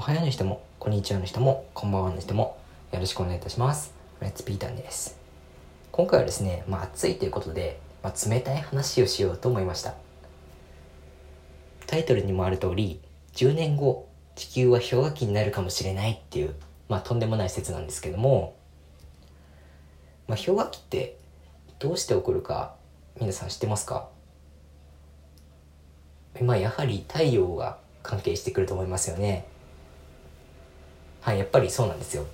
おはようの人も、こんにちはの人も、こんばんはの人も、よろしくお願いいたします。レッツピータンです。今回はですね、まあ暑いということで、まあ、冷たい話をしようと思いました。タイトルにもある通り、10年後、地球は氷河期になるかもしれないっていう、まあとんでもない説なんですけども、まあ氷河期ってどうして起こるか、皆さん知ってますか？まあやはり太陽が関係してくると思いますよね。はい、やっぱりそうなんですよ。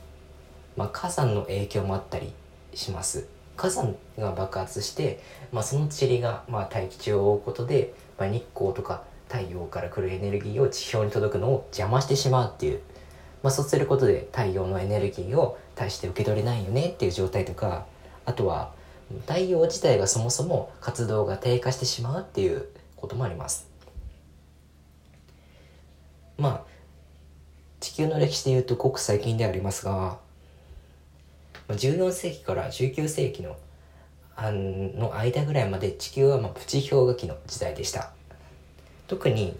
まあ、火山の影響もあったりします。火山が爆発して、まあ、その塵が、まあ、大気中を覆うことで、まあ、日光とか太陽から来るエネルギーを地表に届くのを邪魔してしまうっていう、まあ、そうすることで太陽のエネルギーを大して受け取れないよねっていう状態とかあとは太陽自体がそもそも活動が低下してしまうっていうこともあります。まあ地球の歴史でいうとごく最近でありますが14世紀から19世紀のあの間ぐらいまで地球はまあプチ氷河期の時代でした。特に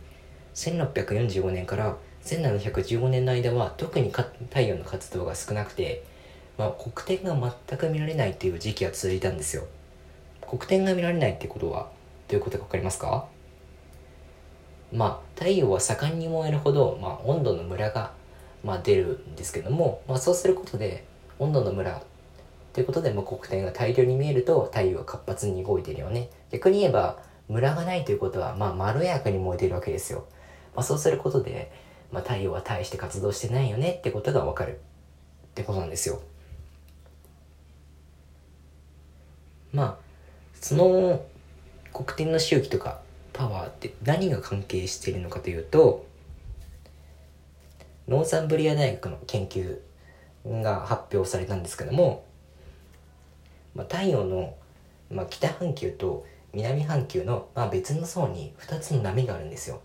1645年から1715年の間は特に太陽の活動が少なくて、まあ、黒点が全く見られないっていう時期が続いたんですよ。黒点が見られないってことはどういうことか分かりますか？まあ太陽は盛んに燃えるほど、まあ、温度のムラが、まあ、出るんですけども、まあ、そうすることで温度のムラということで、まあ、黒点が大量に見えると太陽が活発に動いてるよね。逆に言えばムラがないということは、まあ、まろやかに燃えてるわけですよ、まあ、そうすることで、まあ、太陽は大して活動してないよねってことがわかる。ってことなんですよ。まあその黒点の周期とかパワーって何が関係しているのかというとノーザンブリア大学の研究が発表されたんですけども、まあ、太陽の、まあ、北半球と南半球の、まあ、別の層に2つの波があるんですよ、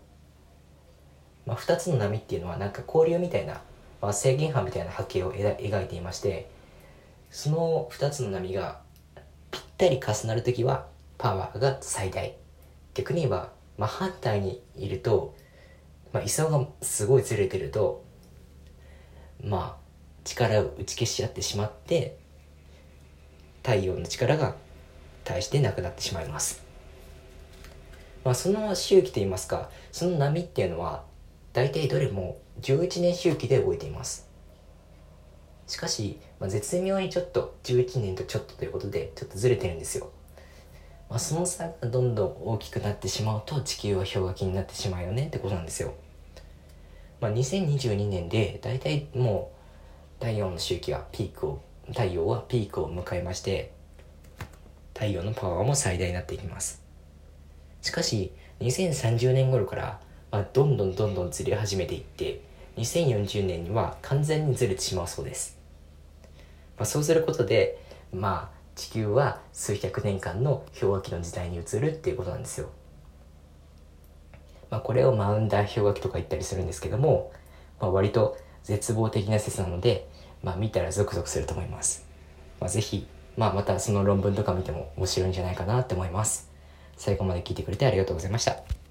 まあ、2つの波っていうのはなんか交流みたいな、まあ、制限波みたいな波形を描いていましてその2つの波がぴったり重なる時はパワーが最大。逆に言えば真反対にいると、まあ、位相がすごいずれてるとまあ力を打ち消し合ってしまって太陽の力が対してなくなってしまいます、まあ、その周期といいますかその波っていうのは大体どれも11年周期で動いています。しかし、まあ、絶妙にちょっと11年とちょっとということでちょっとずれてるんですよ。まあ、その差がどんどん大きくなってしまうと地球は氷河期になってしまうよねってことなんですよ。まあ、2022年で大体もう太陽の周期はピークを太陽はピークを迎えまして太陽のパワーも最大になっていきます。しかし2030年頃から、まあ、どんどんどんどんずれ始めていって2040年には完全にずれてしまうそうです。まあ、そうすることでまあ地球は数百年間の氷河期の時代に移るっていうことなんですよ。まあ、これをマウンダー氷河期とか言ったりするんですけども、まあ、割と絶望的な説なので、まあ、見たらゾクゾクすると思います。まあ、ぜひ、まあ、またその論文とか見ても面白いんじゃないかなって思います。最後まで聞いてくれてありがとうございました。